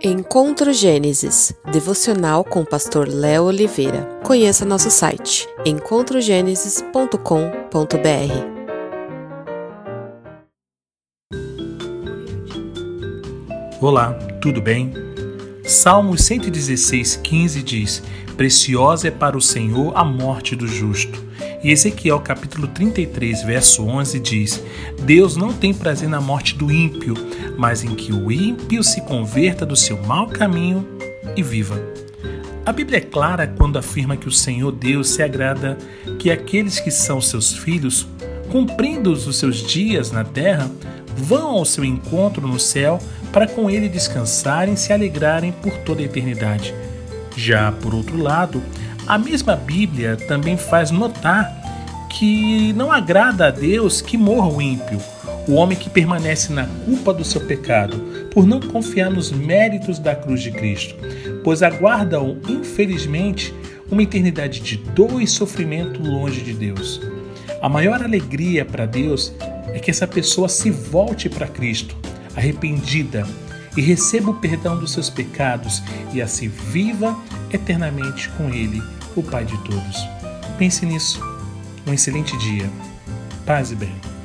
Encontro Gênesis, devocional com o pastor Léo Oliveira. Conheça nosso site encontrogenesis.com.br. Olá, tudo bem? Salmos 116, 15 diz: Preciosa é para o Senhor a morte do justo. E Ezequiel capítulo 33, verso 11 diz: Deus não tem prazer na morte do ímpio, mas em que o ímpio se converta do seu mau caminho e viva. A Bíblia é clara quando afirma que o Senhor Deus se agrada que aqueles que são seus filhos, cumprindo os seus dias na terra, vão ao seu encontro no céu para com ele descansarem e se alegrarem por toda a eternidade. Já por outro lado, a mesma Bíblia também faz notar que não agrada a Deus que morra o ímpio, o homem que permanece na culpa do seu pecado, por não confiar nos méritos da cruz de Cristo, pois aguarda-o, infelizmente, uma eternidade de dor e sofrimento longe de Deus. A maior alegria para Deus é que essa pessoa se volte para Cristo, arrependida, e receba o perdão dos seus pecados e assim viva eternamente com Ele, o Pai de todos. Pense nisso. Um excelente dia. Paz e bem.